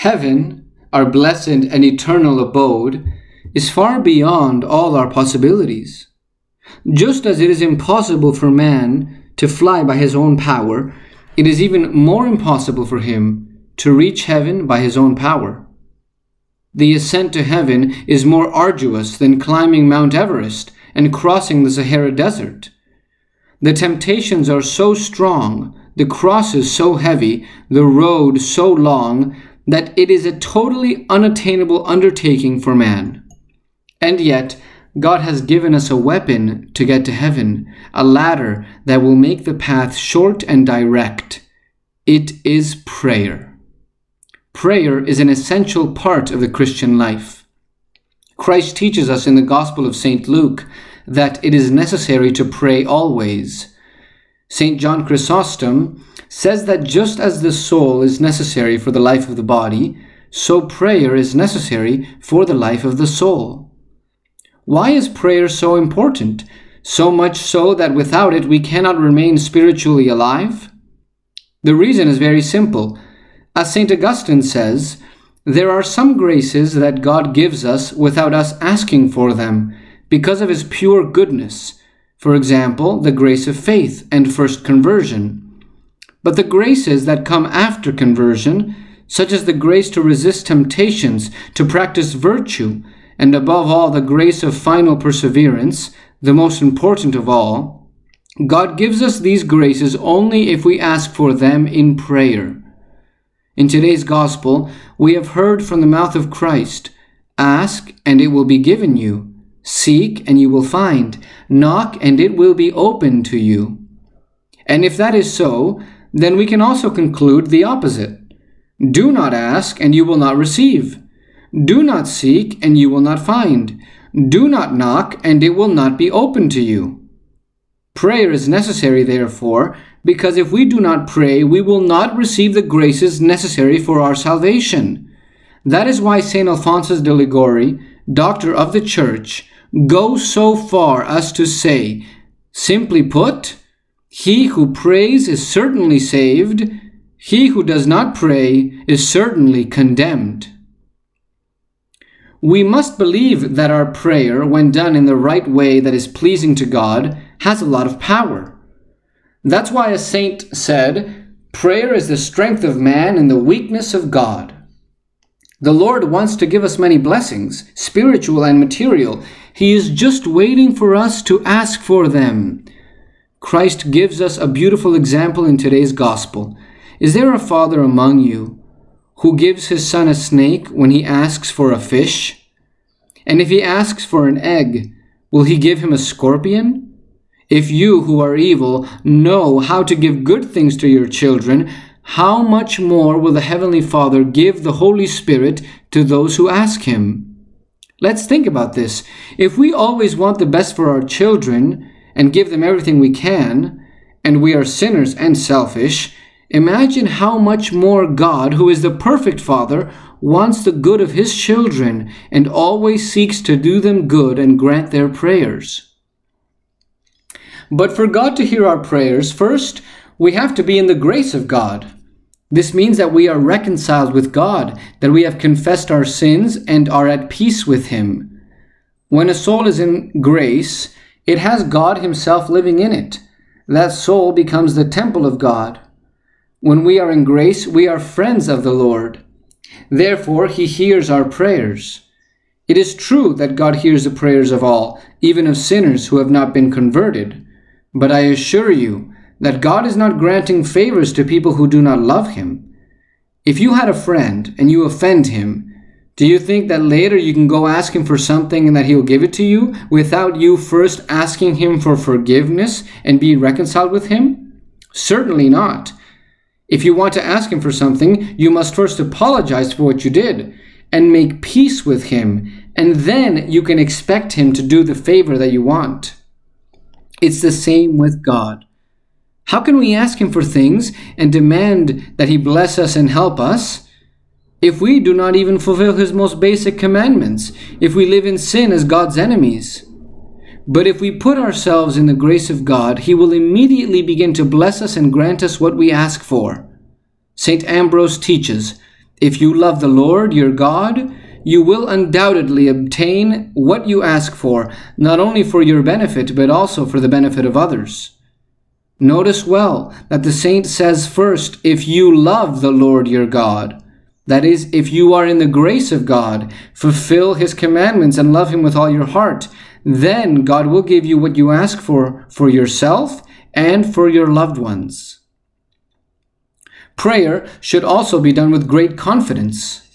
Heaven, our blessed and eternal abode, is far beyond all our possibilities. Just as it is impossible for man to fly by his own power, it is even more impossible for him to reach heaven by his own power. The ascent to heaven is more arduous than climbing Mount Everest and crossing the Sahara Desert. The temptations are so strong, the crosses so heavy, the road so long, that it is a totally unattainable undertaking for man. And yet, God has given us a weapon to get to heaven, a ladder that will make the path short and direct. It is prayer. Prayer is an essential part of the Christian life. Christ teaches us in the Gospel of St. Luke that it is necessary to pray always. St. John Chrysostom says that just as the soul is necessary for the life of the body, so prayer is necessary for the life of the soul. Why is prayer so important? So much so that without it we cannot remain spiritually alive? The reason is very simple. As St. Augustine says, there are some graces that God gives us without us asking for them, because of his pure goodness. For example, the grace of faith and first conversion. But the graces that come after conversion, such as the grace to resist temptations, to practice virtue, and above all, the grace of final perseverance, the most important of all, God gives us these graces only if we ask for them in prayer. In today's Gospel, we have heard from the mouth of Christ Ask, and it will be given you. Seek, and you will find. Knock, and it will be opened to you. And if that is so, then we can also conclude the opposite. Do not ask, and you will not receive. Do not seek, and you will not find. Do not knock, and it will not be open to you. Prayer is necessary, therefore, because if we do not pray, we will not receive the graces necessary for our salvation. That is why St. Alphonsus de Liguori, doctor of the Church, goes so far as to say, simply put, he who prays is certainly saved, he who does not pray is certainly condemned. We must believe that our prayer, when done in the right way that is pleasing to God, has a lot of power. That's why a saint said, Prayer is the strength of man and the weakness of God. The Lord wants to give us many blessings, spiritual and material. He is just waiting for us to ask for them. Christ gives us a beautiful example in today's gospel. Is there a father among you who gives his son a snake when he asks for a fish? And if he asks for an egg, will he give him a scorpion? If you, who are evil, know how to give good things to your children, how much more will the Heavenly Father give the Holy Spirit to those who ask Him? Let's think about this. If we always want the best for our children and give them everything we can, and we are sinners and selfish, Imagine how much more God, who is the perfect Father, wants the good of His children and always seeks to do them good and grant their prayers. But for God to hear our prayers, first, we have to be in the grace of God. This means that we are reconciled with God, that we have confessed our sins and are at peace with Him. When a soul is in grace, it has God Himself living in it. That soul becomes the temple of God. When we are in grace, we are friends of the Lord. Therefore, He hears our prayers. It is true that God hears the prayers of all, even of sinners who have not been converted. But I assure you that God is not granting favors to people who do not love Him. If you had a friend and you offend him, do you think that later you can go ask him for something and that he'll give it to you without you first asking him for forgiveness and be reconciled with him? Certainly not. If you want to ask him for something, you must first apologize for what you did and make peace with him, and then you can expect him to do the favor that you want. It's the same with God. How can we ask him for things and demand that he bless us and help us if we do not even fulfill his most basic commandments, if we live in sin as God's enemies? But if we put ourselves in the grace of God, He will immediately begin to bless us and grant us what we ask for. St. Ambrose teaches If you love the Lord your God, you will undoubtedly obtain what you ask for, not only for your benefit, but also for the benefit of others. Notice well that the saint says first, if you love the Lord your God. That is, if you are in the grace of God, fulfill his commandments and love him with all your heart, then God will give you what you ask for for yourself and for your loved ones. Prayer should also be done with great confidence.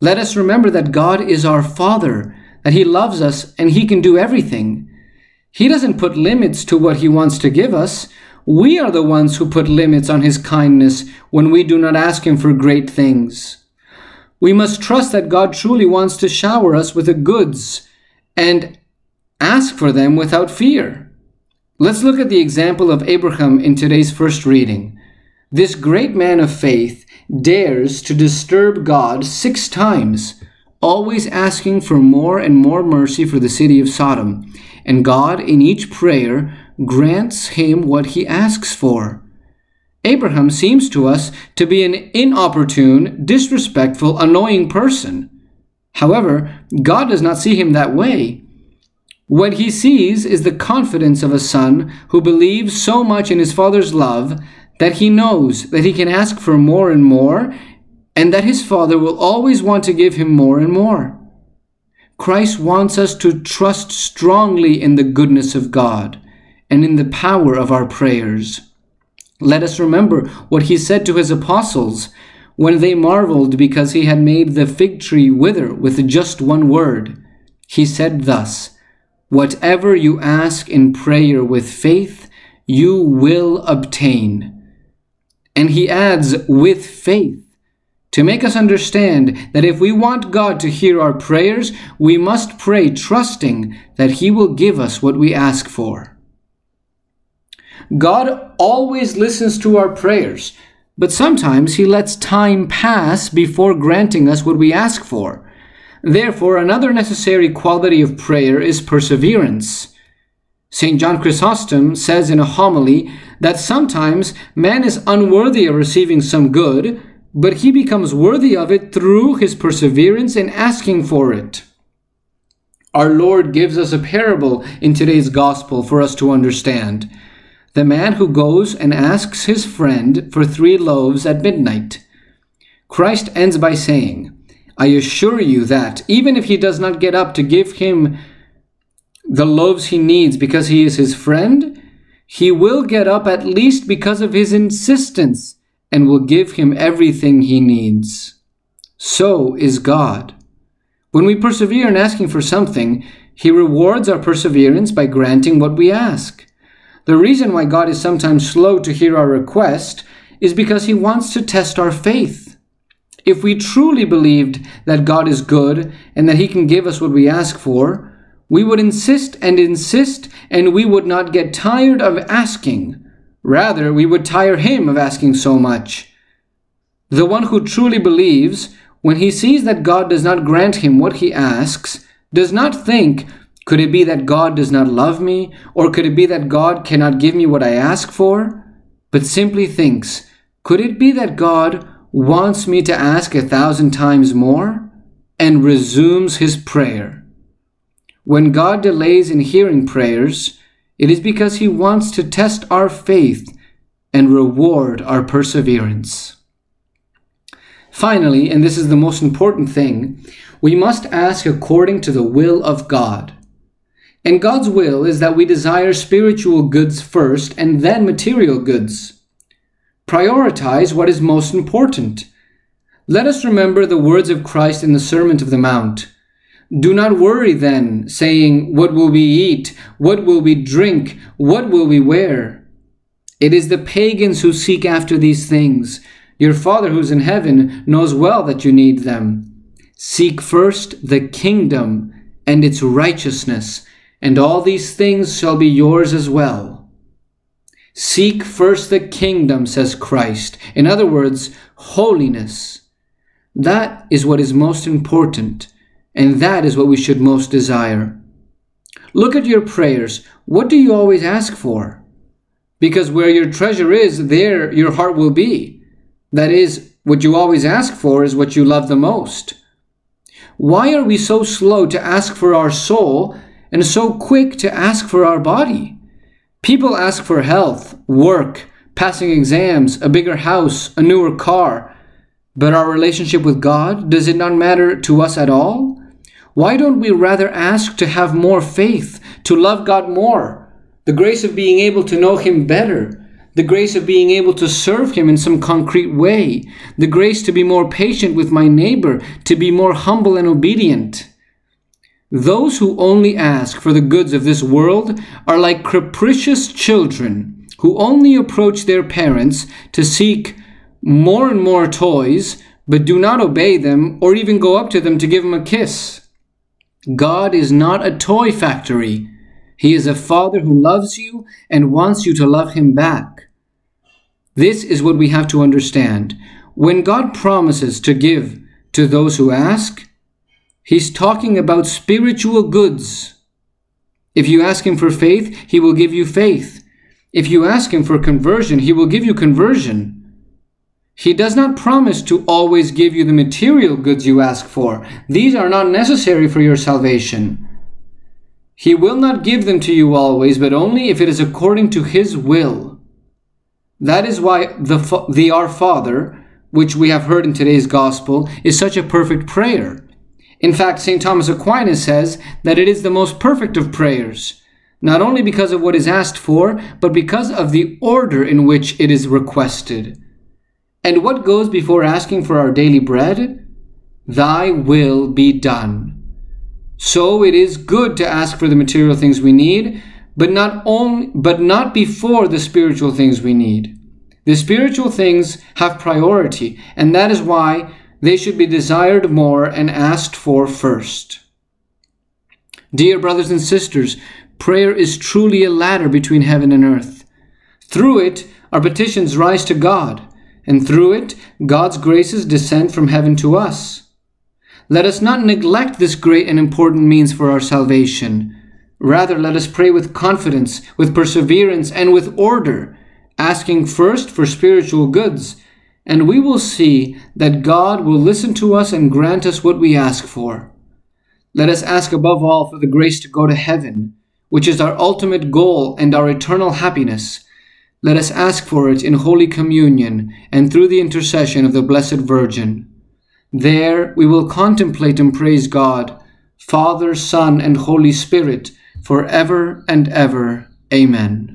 Let us remember that God is our Father, that He loves us and He can do everything. He doesn't put limits to what He wants to give us. We are the ones who put limits on His kindness when we do not ask Him for great things. We must trust that God truly wants to shower us with the goods and ask for them without fear. Let's look at the example of Abraham in today's first reading. This great man of faith dares to disturb God six times, always asking for more and more mercy for the city of Sodom. And God, in each prayer, grants him what he asks for. Abraham seems to us to be an inopportune, disrespectful, annoying person. However, God does not see him that way. What he sees is the confidence of a son who believes so much in his father's love that he knows that he can ask for more and more, and that his Father will always want to give him more and more. Christ wants us to trust strongly in the goodness of God and in the power of our prayers. Let us remember what he said to his apostles when they marveled because he had made the fig tree wither with just one word. He said thus, Whatever you ask in prayer with faith, you will obtain. And he adds, with faith, to make us understand that if we want God to hear our prayers, we must pray trusting that he will give us what we ask for. God always listens to our prayers, but sometimes he lets time pass before granting us what we ask for. Therefore, another necessary quality of prayer is perseverance. St. John Chrysostom says in a homily that sometimes man is unworthy of receiving some good, but he becomes worthy of it through his perseverance in asking for it. Our Lord gives us a parable in today's gospel for us to understand. The man who goes and asks his friend for three loaves at midnight. Christ ends by saying, I assure you that even if he does not get up to give him the loaves he needs because he is his friend, he will get up at least because of his insistence and will give him everything he needs. So is God. When we persevere in asking for something, he rewards our perseverance by granting what we ask. The reason why God is sometimes slow to hear our request is because he wants to test our faith. If we truly believed that God is good and that he can give us what we ask for, we would insist and insist, and we would not get tired of asking. Rather, we would tire him of asking so much. The one who truly believes, when he sees that God does not grant him what he asks, does not think, could it be that God does not love me, or could it be that God cannot give me what I ask for? But simply thinks, could it be that God wants me to ask a thousand times more? And resumes his prayer. When God delays in hearing prayers, it is because He wants to test our faith and reward our perseverance. Finally, and this is the most important thing, we must ask according to the will of God. And God's will is that we desire spiritual goods first and then material goods. Prioritize what is most important. Let us remember the words of Christ in the Sermon of the Mount. Do not worry then, saying, What will we eat? What will we drink? What will we wear? It is the pagans who seek after these things. Your Father who's in heaven knows well that you need them. Seek first the kingdom and its righteousness, and all these things shall be yours as well. Seek first the kingdom, says Christ. In other words, holiness. That is what is most important and that is what we should most desire. Look at your prayers. What do you always ask for? Because where your treasure is, there your heart will be. That is, What you always ask for is what you love the most. Why are we so slow to ask for our soul and so quick to ask for our body? People ask for health, work, passing exams, a bigger house, a newer car. But our relationship with God, does it not matter to us at all? Why don't we rather ask to have more faith, to love God more, the grace of being able to know Him better, the grace of being able to serve Him in some concrete way, the grace to be more patient with my neighbor, to be more humble and obedient? Those who only ask for the goods of this world are like capricious children who only approach their parents to seek more and more toys, but do not obey them or even go up to them to give them a kiss. God is not a toy factory. He is a father who loves you and wants you to love him back. This is what we have to understand. When God promises to give to those who ask, he's talking about spiritual goods. If you ask him for faith, he will give you faith. If you ask him for conversion, he will give you conversion. He does not promise to always give you the material goods you ask for. These are not necessary for your salvation. He will not give them to you always, but only if it is according to His will. That is why the, the Our Father, which we have heard in today's Gospel, is such a perfect prayer. In fact, St. Thomas Aquinas says that it is the most perfect of prayers, not only because of what is asked for, but because of the order in which it is requested. And what goes before asking for our daily bread? Thy will be done. So it is good to ask for the material things we need, but not only but not before the spiritual things we need. The spiritual things have priority, and that is why they should be desired more and asked for first. Dear brothers and sisters, prayer is truly a ladder between heaven and earth. Through it, our petitions rise to God and through it, God's graces descend from heaven to us. Let us not neglect this great and important means for our salvation. Rather, let us pray with confidence, with perseverance, and with order, asking first for spiritual goods, and we will see that God will listen to us and grant us what we ask for. Let us ask above all for the grace to go to heaven, which is our ultimate goal and our eternal happiness let us ask for it in Holy Communion and through the intercession of the Blessed Virgin. There we will contemplate and praise God, Father, Son, and Holy Spirit, for ever and ever. Amen.